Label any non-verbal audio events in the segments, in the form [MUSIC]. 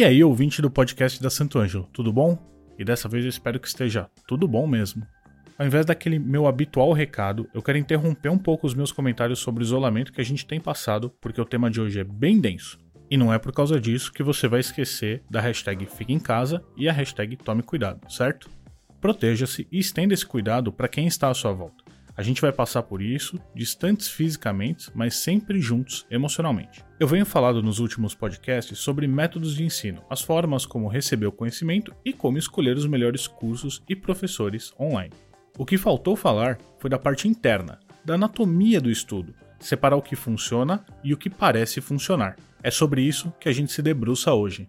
E aí, ouvinte do podcast da Santo Ângelo, tudo bom? E dessa vez eu espero que esteja tudo bom mesmo. Ao invés daquele meu habitual recado, eu quero interromper um pouco os meus comentários sobre o isolamento que a gente tem passado, porque o tema de hoje é bem denso. E não é por causa disso que você vai esquecer da hashtag Fique em Casa e a hashtag Tome Cuidado, certo? Proteja-se e estenda esse cuidado para quem está à sua volta. A gente vai passar por isso, distantes fisicamente, mas sempre juntos emocionalmente. Eu venho falando nos últimos podcasts sobre métodos de ensino, as formas como receber o conhecimento e como escolher os melhores cursos e professores online. O que faltou falar foi da parte interna, da anatomia do estudo, separar o que funciona e o que parece funcionar. É sobre isso que a gente se debruça hoje.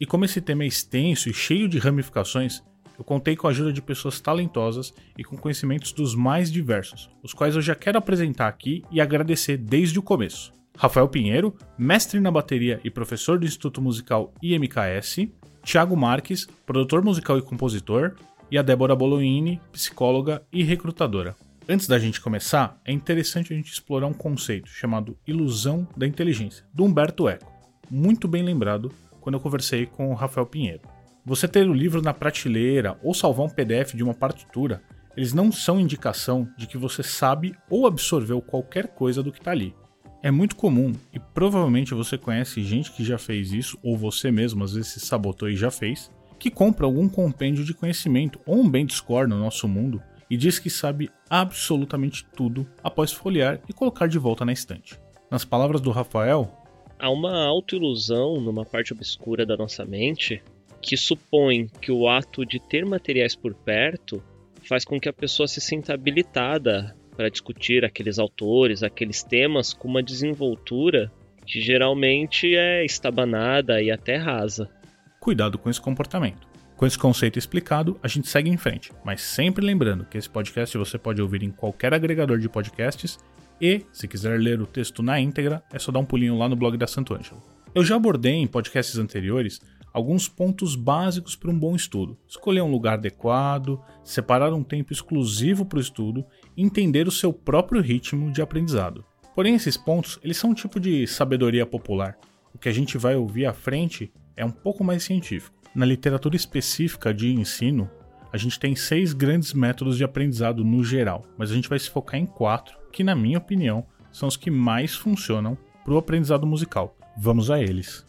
E como esse tema é extenso e cheio de ramificações, eu contei com a ajuda de pessoas talentosas e com conhecimentos dos mais diversos, os quais eu já quero apresentar aqui e agradecer desde o começo. Rafael Pinheiro, mestre na bateria e professor do Instituto Musical IMKS, Thiago Marques, produtor musical e compositor, e a Débora Bolognini, psicóloga e recrutadora. Antes da gente começar, é interessante a gente explorar um conceito chamado ilusão da inteligência, do Humberto Eco, muito bem lembrado quando eu conversei com o Rafael Pinheiro. Você ter o livro na prateleira ou salvar um PDF de uma partitura, eles não são indicação de que você sabe ou absorveu qualquer coisa do que está ali. É muito comum e provavelmente você conhece gente que já fez isso, ou você mesmo às vezes se sabotou e já fez, que compra algum compêndio de conhecimento ou um bem score no nosso mundo e diz que sabe absolutamente tudo após folhear e colocar de volta na estante. Nas palavras do Rafael, há uma autoilusão numa parte obscura da nossa mente que supõe que o ato de ter materiais por perto faz com que a pessoa se sinta habilitada para discutir aqueles autores, aqueles temas com uma desenvoltura que geralmente é estabanada e até rasa. Cuidado com esse comportamento. Com esse conceito explicado, a gente segue em frente, mas sempre lembrando que esse podcast você pode ouvir em qualquer agregador de podcasts e, se quiser ler o texto na íntegra, é só dar um pulinho lá no blog da Santo Ângelo. Eu já abordei em podcasts anteriores alguns pontos básicos para um bom estudo. Escolher um lugar adequado, separar um tempo exclusivo para o estudo entender o seu próprio ritmo de aprendizado. Porém, esses pontos eles são um tipo de sabedoria popular. O que a gente vai ouvir à frente é um pouco mais científico. Na literatura específica de ensino, a gente tem seis grandes métodos de aprendizado no geral, mas a gente vai se focar em quatro, que, na minha opinião, são os que mais funcionam para o aprendizado musical. Vamos a eles.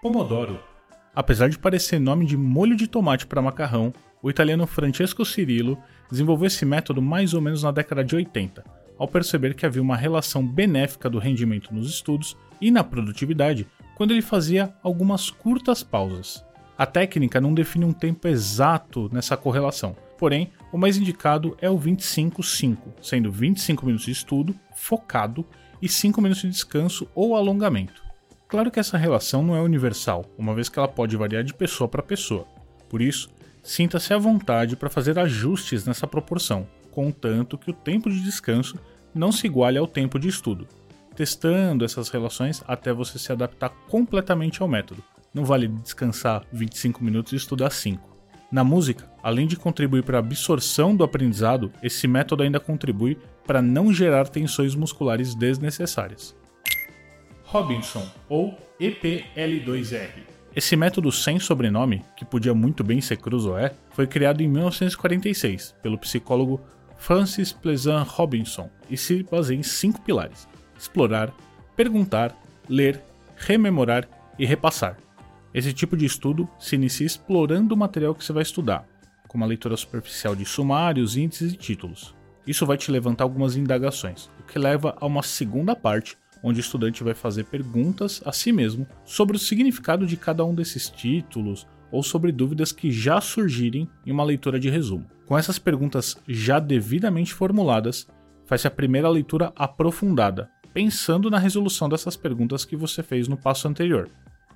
Pomodoro Apesar de parecer nome de molho de tomate para macarrão, o italiano Francesco Cirillo desenvolveu esse método mais ou menos na década de 80, ao perceber que havia uma relação benéfica do rendimento nos estudos e na produtividade quando ele fazia algumas curtas pausas. A técnica não define um tempo exato nessa correlação, porém, o mais indicado é o 25-5, sendo 25 minutos de estudo focado e 5 minutos de descanso ou alongamento. Claro que essa relação não é universal, uma vez que ela pode variar de pessoa para pessoa. Por isso, sinta-se à vontade para fazer ajustes nessa proporção, contanto que o tempo de descanso não se iguale ao tempo de estudo, testando essas relações até você se adaptar completamente ao método. Não vale descansar 25 minutos e estudar 5. Na música, além de contribuir para a absorção do aprendizado, esse método ainda contribui para não gerar tensões musculares desnecessárias. Robinson, ou EPL2R. Esse método sem sobrenome, que podia muito bem ser Crusoe, foi criado em 1946 pelo psicólogo Francis Pleasant Robinson e se baseia em cinco pilares: explorar, perguntar, ler, rememorar e repassar. Esse tipo de estudo se inicia explorando o material que você vai estudar, com uma leitura superficial de sumários, índices e títulos. Isso vai te levantar algumas indagações, o que leva a uma segunda parte onde o estudante vai fazer perguntas a si mesmo sobre o significado de cada um desses títulos ou sobre dúvidas que já surgirem em uma leitura de resumo. Com essas perguntas já devidamente formuladas, faz-se a primeira leitura aprofundada, pensando na resolução dessas perguntas que você fez no passo anterior.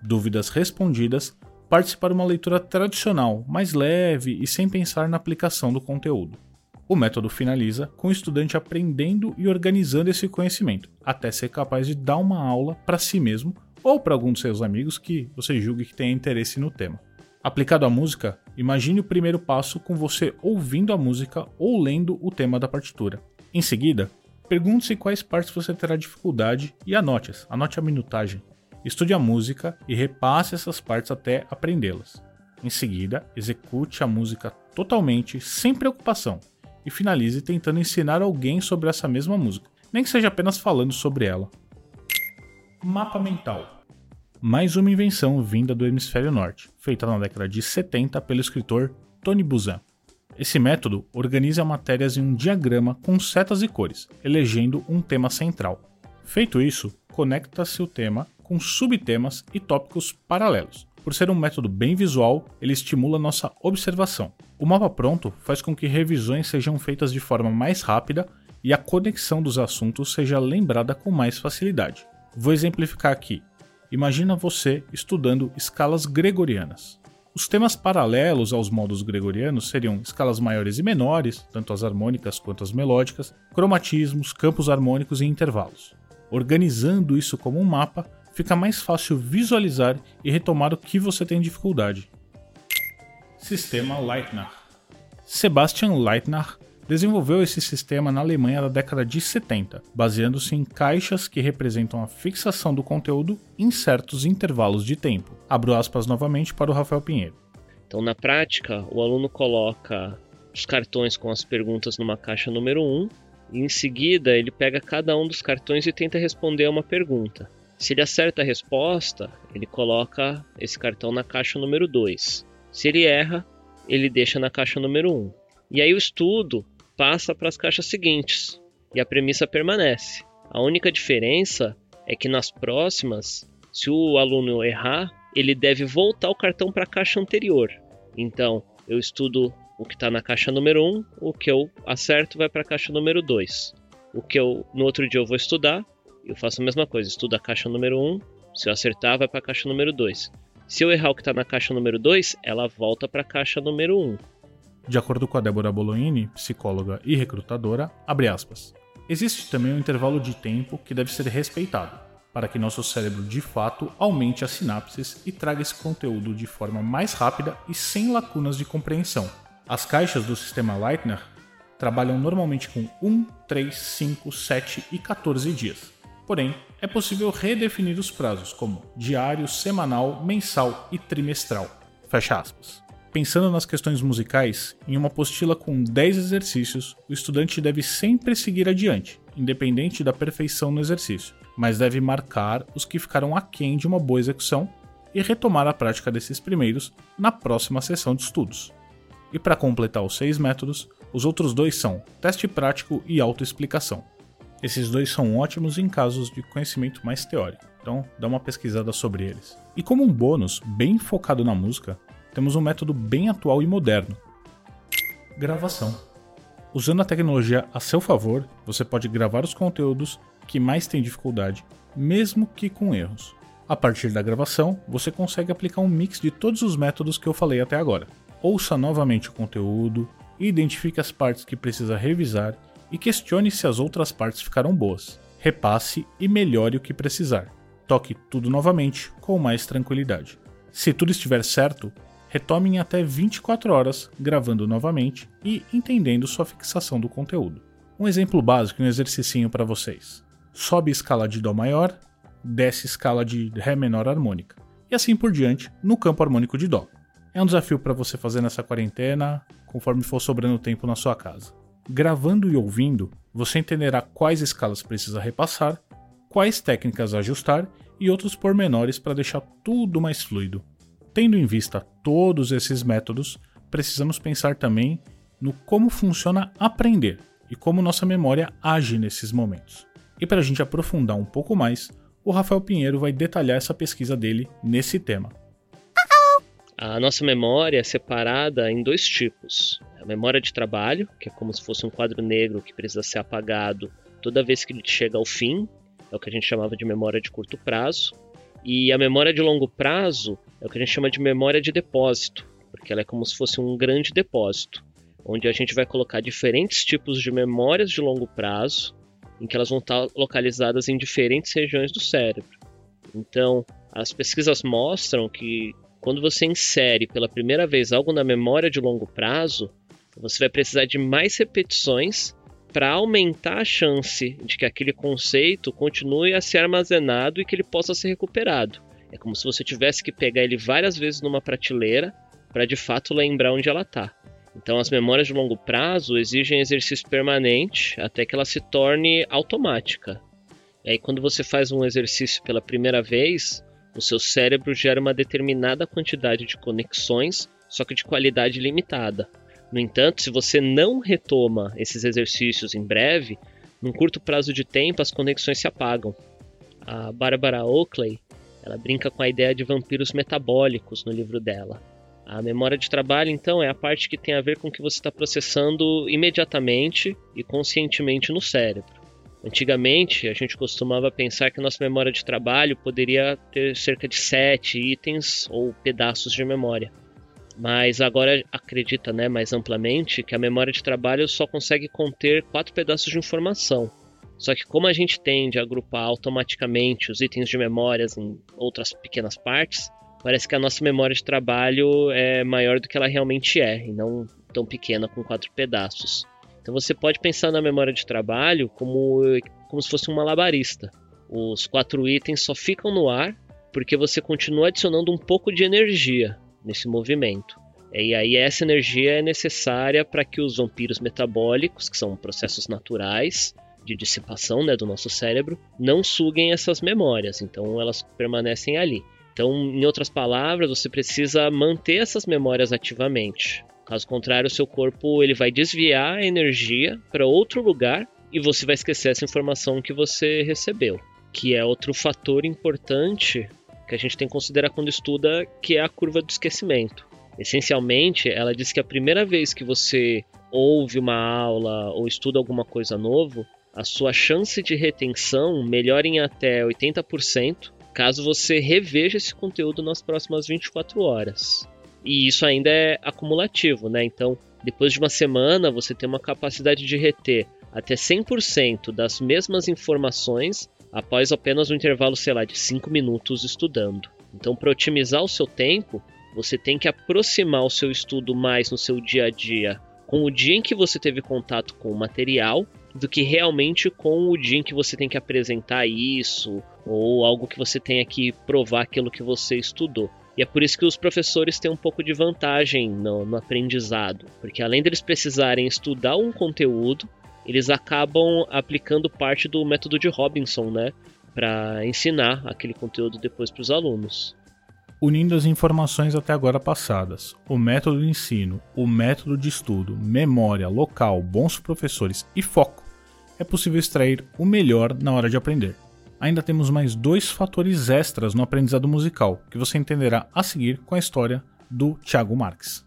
Dúvidas respondidas, participar de uma leitura tradicional, mais leve e sem pensar na aplicação do conteúdo. O método finaliza com o estudante aprendendo e organizando esse conhecimento, até ser capaz de dar uma aula para si mesmo ou para algum de seus amigos que você julgue que tenha interesse no tema. Aplicado à música, imagine o primeiro passo com você ouvindo a música ou lendo o tema da partitura. Em seguida, pergunte-se quais partes você terá dificuldade e anote-as, anote a minutagem. Estude a música e repasse essas partes até aprendê-las. Em seguida, execute a música totalmente, sem preocupação, e finalize tentando ensinar alguém sobre essa mesma música, nem que seja apenas falando sobre ela. Mapa mental. Mais uma invenção vinda do hemisfério norte, feita na década de 70 pelo escritor Tony Buzan. Esse método organiza matérias em um diagrama com setas e cores, elegendo um tema central. Feito isso, conecta-se o tema com subtemas e tópicos paralelos. Por ser um método bem visual, ele estimula nossa observação. O mapa pronto faz com que revisões sejam feitas de forma mais rápida e a conexão dos assuntos seja lembrada com mais facilidade. Vou exemplificar aqui. Imagina você estudando escalas gregorianas. Os temas paralelos aos modos gregorianos seriam escalas maiores e menores, tanto as harmônicas quanto as melódicas, cromatismos, campos harmônicos e intervalos. Organizando isso como um mapa, fica mais fácil visualizar e retomar o que você tem dificuldade. Sistema Leitner Sebastian Leitner desenvolveu esse sistema na Alemanha da década de 70, baseando-se em caixas que representam a fixação do conteúdo em certos intervalos de tempo. Abro aspas novamente para o Rafael Pinheiro. Então, na prática, o aluno coloca os cartões com as perguntas numa caixa número 1 e em seguida ele pega cada um dos cartões e tenta responder a uma pergunta. Se ele acerta a resposta, ele coloca esse cartão na caixa número 2. Se ele erra, ele deixa na caixa número 1. E aí o estudo passa para as caixas seguintes e a premissa permanece. A única diferença é que nas próximas, se o aluno errar, ele deve voltar o cartão para a caixa anterior. Então, eu estudo o que está na caixa número 1, o que eu acerto vai para a caixa número 2. O que eu no outro dia eu vou estudar, eu faço a mesma coisa, estudo a caixa número 1, se eu acertar vai para a caixa número 2. Se eu errar o que está na caixa número 2, ela volta para a caixa número 1. De acordo com a Débora Bolognini, psicóloga e recrutadora, aspas, existe também um intervalo de tempo que deve ser respeitado, para que nosso cérebro de fato aumente as sinapses e traga esse conteúdo de forma mais rápida e sem lacunas de compreensão. As caixas do sistema Leitner trabalham normalmente com 1, 3, 5, 7 e 14 dias. Porém, é possível redefinir os prazos como diário, semanal, mensal e trimestral. Fecha aspas. Pensando nas questões musicais, em uma apostila com 10 exercícios, o estudante deve sempre seguir adiante, independente da perfeição no exercício, mas deve marcar os que ficaram aquém de uma boa execução e retomar a prática desses primeiros na próxima sessão de estudos. E para completar os seis métodos, os outros dois são teste prático e autoexplicação. Esses dois são ótimos em casos de conhecimento mais teórico, então dá uma pesquisada sobre eles. E como um bônus bem focado na música, temos um método bem atual e moderno: gravação. Usando a tecnologia a seu favor, você pode gravar os conteúdos que mais têm dificuldade, mesmo que com erros. A partir da gravação, você consegue aplicar um mix de todos os métodos que eu falei até agora. Ouça novamente o conteúdo, identifique as partes que precisa revisar e questione se as outras partes ficaram boas. Repasse e melhore o que precisar. Toque tudo novamente com mais tranquilidade. Se tudo estiver certo, retome em até 24 horas, gravando novamente e entendendo sua fixação do conteúdo. Um exemplo básico e um exercício para vocês. Sobe escala de Dó maior, desce escala de Ré menor harmônica, e assim por diante no campo harmônico de Dó. É um desafio para você fazer nessa quarentena, conforme for sobrando tempo na sua casa. Gravando e ouvindo, você entenderá quais escalas precisa repassar, quais técnicas ajustar e outros pormenores para deixar tudo mais fluido. Tendo em vista todos esses métodos, precisamos pensar também no como funciona aprender e como nossa memória age nesses momentos. E para a gente aprofundar um pouco mais, o Rafael Pinheiro vai detalhar essa pesquisa dele nesse tema. A nossa memória é separada em dois tipos: memória de trabalho, que é como se fosse um quadro negro que precisa ser apagado toda vez que ele chega ao fim, é o que a gente chamava de memória de curto prazo, e a memória de longo prazo é o que a gente chama de memória de depósito, porque ela é como se fosse um grande depósito, onde a gente vai colocar diferentes tipos de memórias de longo prazo, em que elas vão estar localizadas em diferentes regiões do cérebro. Então, as pesquisas mostram que quando você insere pela primeira vez algo na memória de longo prazo, você vai precisar de mais repetições para aumentar a chance de que aquele conceito continue a ser armazenado e que ele possa ser recuperado. É como se você tivesse que pegar ele várias vezes numa prateleira para de fato lembrar onde ela está. Então, as memórias de longo prazo exigem exercício permanente até que ela se torne automática. E aí, quando você faz um exercício pela primeira vez, o seu cérebro gera uma determinada quantidade de conexões, só que de qualidade limitada. No entanto, se você não retoma esses exercícios em breve, num curto prazo de tempo as conexões se apagam. A Barbara Oakley ela brinca com a ideia de vampiros metabólicos no livro dela. A memória de trabalho, então, é a parte que tem a ver com o que você está processando imediatamente e conscientemente no cérebro. Antigamente, a gente costumava pensar que nossa memória de trabalho poderia ter cerca de sete itens ou pedaços de memória. Mas agora acredita né, mais amplamente que a memória de trabalho só consegue conter quatro pedaços de informação. Só que como a gente tende a agrupar automaticamente os itens de memórias em outras pequenas partes, parece que a nossa memória de trabalho é maior do que ela realmente é, e não tão pequena com quatro pedaços. Então você pode pensar na memória de trabalho como, como se fosse um malabarista. Os quatro itens só ficam no ar porque você continua adicionando um pouco de energia nesse movimento. E aí essa energia é necessária para que os vampiros metabólicos, que são processos naturais de dissipação né, do nosso cérebro, não suguem essas memórias. Então elas permanecem ali. Então, em outras palavras, você precisa manter essas memórias ativamente. Caso contrário, o seu corpo ele vai desviar a energia para outro lugar e você vai esquecer essa informação que você recebeu, que é outro fator importante que a gente tem que considerar quando estuda, que é a curva do esquecimento. Essencialmente, ela diz que a primeira vez que você ouve uma aula ou estuda alguma coisa novo, a sua chance de retenção melhora em até 80%, caso você reveja esse conteúdo nas próximas 24 horas. E isso ainda é acumulativo, né? Então, depois de uma semana, você tem uma capacidade de reter até 100% das mesmas informações após apenas um intervalo, sei lá, de 5 minutos estudando. Então, para otimizar o seu tempo, você tem que aproximar o seu estudo mais no seu dia a dia com o dia em que você teve contato com o material do que realmente com o dia em que você tem que apresentar isso ou algo que você tenha que provar aquilo que você estudou. E é por isso que os professores têm um pouco de vantagem no, no aprendizado, porque além deles precisarem estudar um conteúdo, eles acabam aplicando parte do método de Robinson, né, para ensinar aquele conteúdo depois para os alunos. Unindo as informações até agora passadas, o método de ensino, o método de estudo, memória, local, bons professores e foco, é possível extrair o melhor na hora de aprender. Ainda temos mais dois fatores extras no aprendizado musical, que você entenderá a seguir com a história do Thiago Marques.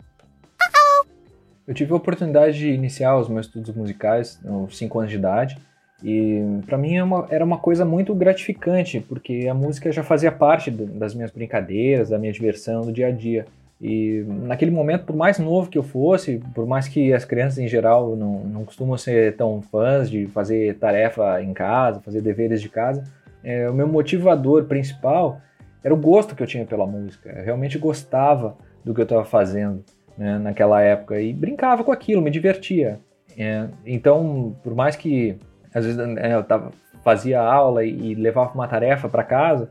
Eu tive a oportunidade de iniciar os meus estudos musicais aos 5 anos de idade, e para mim é era uma coisa muito gratificante, porque a música já fazia parte das minhas brincadeiras, da minha diversão do dia a dia. E naquele momento, por mais novo que eu fosse, por mais que as crianças em geral não, não costumam ser tão fãs de fazer tarefa em casa, fazer deveres de casa, é, o meu motivador principal era o gosto que eu tinha pela música. Eu realmente gostava do que eu estava fazendo né, naquela época e brincava com aquilo, me divertia. É, então, por mais que às vezes é, eu tava, fazia aula e, e levava uma tarefa para casa,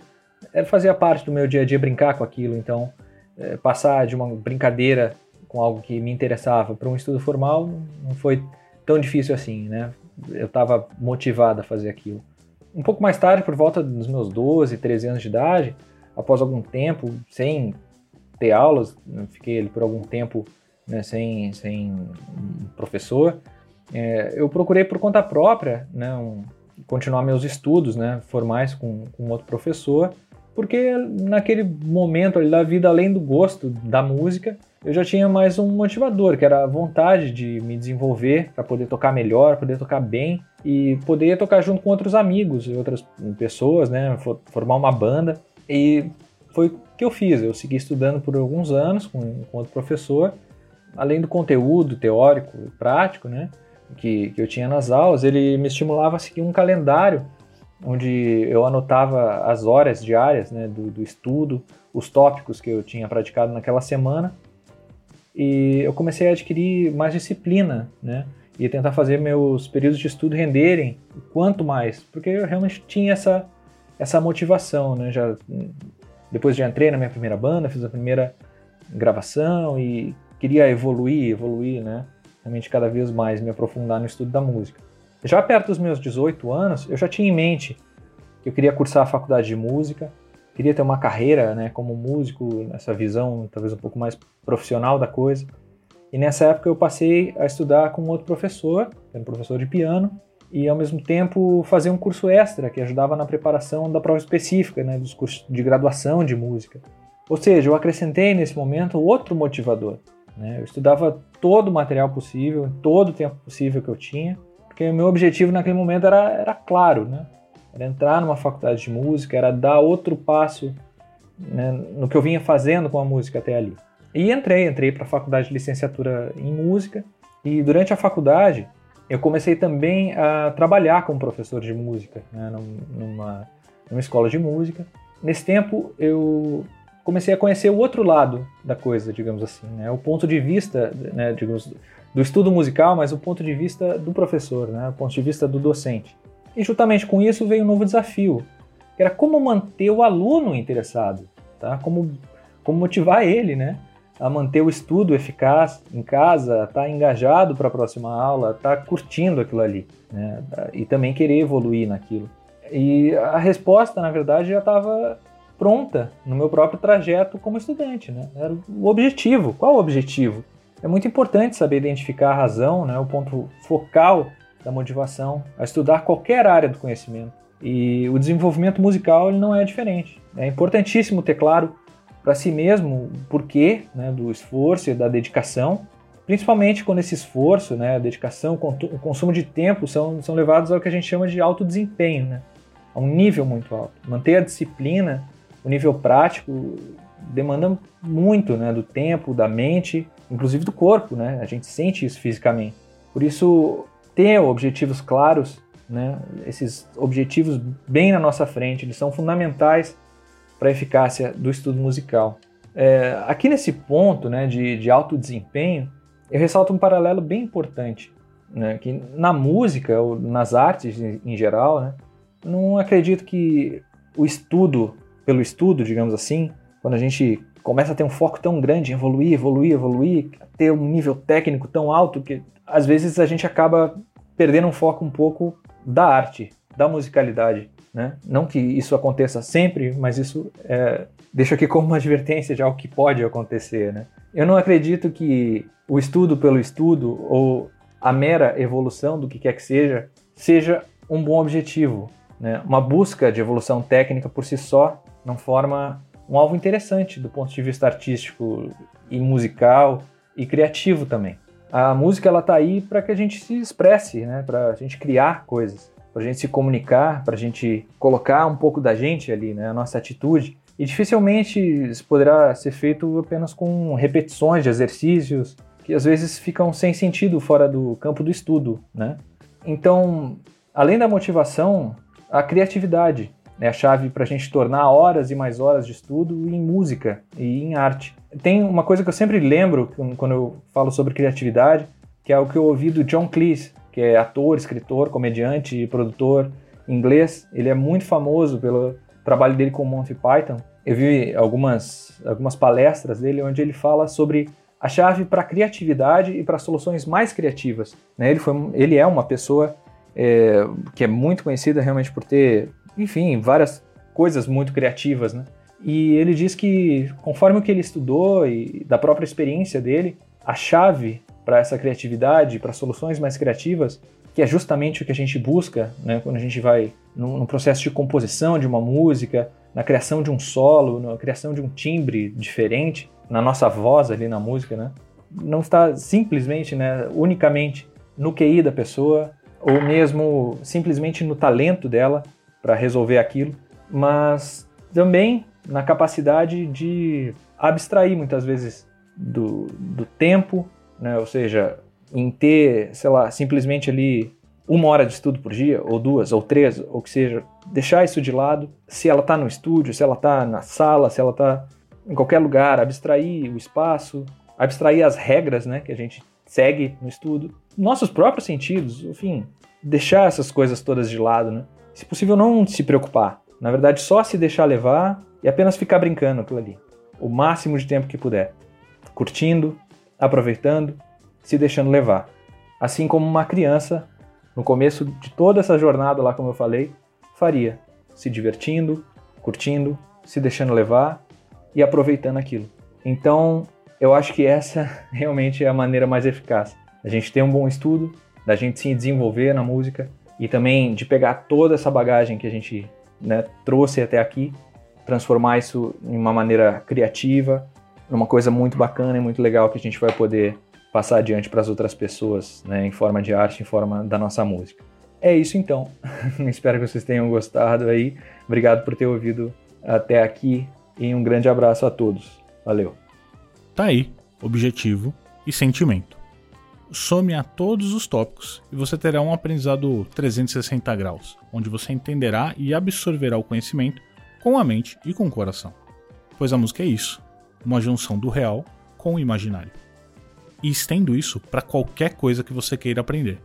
fazia parte do meu dia a dia brincar com aquilo. Então, é, passar de uma brincadeira com algo que me interessava para um estudo formal não foi tão difícil assim, né? Eu estava motivado a fazer aquilo. Um pouco mais tarde, por volta dos meus 12, 13 anos de idade, após algum tempo sem ter aulas, fiquei ali por algum tempo né, sem, sem professor, é, eu procurei por conta própria né, um, continuar meus estudos né, formais com, com outro professor porque naquele momento ali da vida, além do gosto da música, eu já tinha mais um motivador, que era a vontade de me desenvolver para poder tocar melhor, poder tocar bem e poder tocar junto com outros amigos e outras pessoas, né, formar uma banda. E foi que eu fiz. Eu segui estudando por alguns anos com, com outro professor, além do conteúdo teórico e prático, né, que, que eu tinha nas aulas, ele me estimulava a seguir um calendário onde eu anotava as horas diárias né, do, do, estudo, os tópicos que eu tinha praticado naquela semana, e eu comecei a adquirir mais disciplina, né, e tentar fazer meus períodos de estudo renderem quanto mais, porque eu realmente tinha essa, essa motivação, né, já Depois já entrei na minha primeira banda, fiz a primeira gravação e queria evoluir, evoluir, né? Realmente cada vez mais me aprofundar no estudo da música. Já perto dos meus 18 anos, eu já tinha em mente que eu queria cursar a faculdade de música, queria ter uma carreira, né, como músico, essa visão talvez um pouco mais profissional da coisa. E nessa época eu passei a estudar com outro professor, um professor de piano, e ao mesmo tempo fazer um curso extra que ajudava na preparação da prova específica, né, dos cursos de graduação de música. Ou seja, eu acrescentei nesse momento outro motivador. Né? Eu estudava todo o material possível, todo o tempo possível que eu tinha, porque o meu objetivo naquele momento era, era claro, né? Era entrar numa faculdade de música, era dar outro passo né, no que eu vinha fazendo com a música até ali. E entrei, entrei para a faculdade de licenciatura em música, e durante a faculdade eu comecei também a trabalhar como professor de música, né, numa, numa escola de música. Nesse tempo eu comecei a conhecer o outro lado da coisa, digamos assim, né? o ponto de vista, né, digamos, do estudo musical, mas o ponto de vista do professor, né, o ponto de vista do docente. E justamente com isso veio um novo desafio, que era como manter o aluno interessado, tá? como, como motivar ele né, a manter o estudo eficaz em casa, estar tá engajado para a próxima aula, estar tá curtindo aquilo ali, né, e também querer evoluir naquilo. E a resposta, na verdade, já estava pronta no meu próprio trajeto como estudante. Né? Era o objetivo. Qual o objetivo? É muito importante saber identificar a razão, né, o ponto focal da motivação a estudar qualquer área do conhecimento. E o desenvolvimento musical ele não é diferente. É importantíssimo ter claro para si mesmo o porquê né, do esforço e da dedicação, principalmente quando esse esforço, né, a dedicação, o consumo de tempo são, são levados ao que a gente chama de alto desempenho, né, a um nível muito alto. Manter a disciplina o nível prático demanda muito né, do tempo, da mente, inclusive do corpo, né? A gente sente isso fisicamente. Por isso, ter objetivos claros, né, esses objetivos bem na nossa frente, eles são fundamentais para a eficácia do estudo musical. É, aqui nesse ponto né, de, de alto desempenho, eu ressalto um paralelo bem importante, né, que na música ou nas artes em, geral, né, não acredito que o estudo pelo estudo, digamos assim, quando a gente começa a ter um foco tão grande evoluir, evoluir, evoluir, ter um nível técnico tão alto que às vezes a gente acaba perdendo um foco um pouco da arte, da musicalidade. Né? Não que isso aconteça sempre, mas isso é, deixo aqui como uma advertência de algo que pode acontecer. Né? Eu não acredito que o estudo pelo estudo ou a mera evolução do que quer que seja seja um bom objetivo. Né? Uma busca de evolução técnica por si só não forma um alvo interessante do ponto de vista artístico e musical e criativo também. A música ela tá aí para que a gente se expresse, né? Para a gente criar coisas, para a gente se comunicar, para a gente colocar um pouco da gente ali, né? A nossa atitude. E dificilmente isso poderá ser feito apenas com repetições de exercícios que às vezes ficam sem sentido fora do campo do estudo, né? Então, além da motivação, a criatividade é a chave para a gente tornar horas e mais horas de estudo em música e em arte. Tem uma coisa que eu sempre lembro quando eu falo sobre criatividade, que é o que eu ouvi do John Cleese, que é ator, escritor, comediante e produtor inglês. Ele é muito famoso pelo trabalho dele com Monty Python. Eu vi algumas, algumas palestras dele onde ele fala sobre a chave para criatividade e para soluções mais criativas. Né? Ele, foi, ele é uma pessoa é, que é muito conhecida realmente por ter enfim, várias coisas muito criativas, né? E ele diz que, conforme o que ele estudou e da própria experiência dele, a chave para essa criatividade, para soluções mais criativas, que é justamente o que a gente busca né, quando a gente vai no, processo de composição de uma música, na criação de um solo, na criação de um timbre diferente, na nossa voz ali na música, né? Não está simplesmente, né, unicamente no QI da pessoa, ou mesmo simplesmente no talento dela, para resolver aquilo, mas também na capacidade de abstrair muitas vezes do, do tempo, né? ou seja, em ter, sei lá, simplesmente ali uma hora de estudo por dia, ou duas, ou três, ou que seja, deixar isso de lado, se ela está no estúdio, se ela está na sala, se ela está em qualquer lugar, abstrair o espaço, abstrair as regras né, que a gente segue no estudo, nossos próprios sentidos, enfim, deixar essas coisas todas de lado, né? se possível, não se preocupar. Na verdade, só se deixar levar e apenas ficar brincando aquilo ali. O máximo de tempo que puder. Curtindo, aproveitando, se deixando levar. Assim como uma criança, no começo de toda essa jornada lá, como eu falei, faria. Se divertindo, curtindo, se deixando levar e aproveitando aquilo. Então, eu acho que essa [LAUGHS] realmente é a maneira mais eficaz. A gente ter um bom estudo, da gente se desenvolver na música e também de pegar toda essa bagagem que a gente né, trouxe até aqui, transformar isso em uma maneira criativa, numa coisa muito bacana e muito legal que a gente vai poder passar adiante para as outras pessoas, né, em forma de arte, em forma da nossa música. É isso então. [LAUGHS] Espero que vocês tenham gostado aí. Obrigado por ter ouvido até aqui e um grande abraço a todos. Valeu. Tá aí, objetivo e sentimento. Some a todos os tópicos e você terá um aprendizado 360 graus, onde você entenderá e absorverá o conhecimento com a mente e com o coração. Pois a música é isso, uma junção do real com o imaginário. E estendo isso para qualquer coisa que você queira aprender.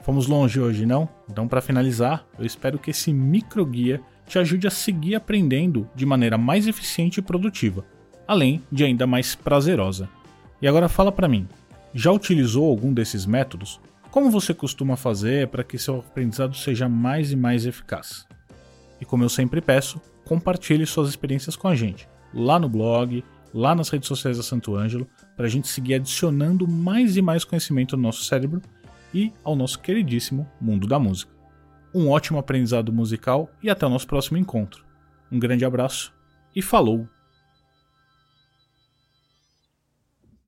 Fomos longe hoje, não? Então, para finalizar, eu espero que esse micro guia te ajude a seguir aprendendo de maneira mais eficiente e produtiva, além de ainda mais prazerosa. E agora fala para mim, já utilizou algum desses métodos? Como você costuma fazer para que seu aprendizado seja mais e mais eficaz? E como eu sempre peço, compartilhe suas experiências com a gente, lá no blog, lá nas redes sociais da Santo Ângelo, para a gente seguir adicionando mais e mais conhecimento no nosso cérebro e ao nosso queridíssimo mundo da música. Um ótimo aprendizado musical e até o nosso próximo encontro. Um grande abraço e falou!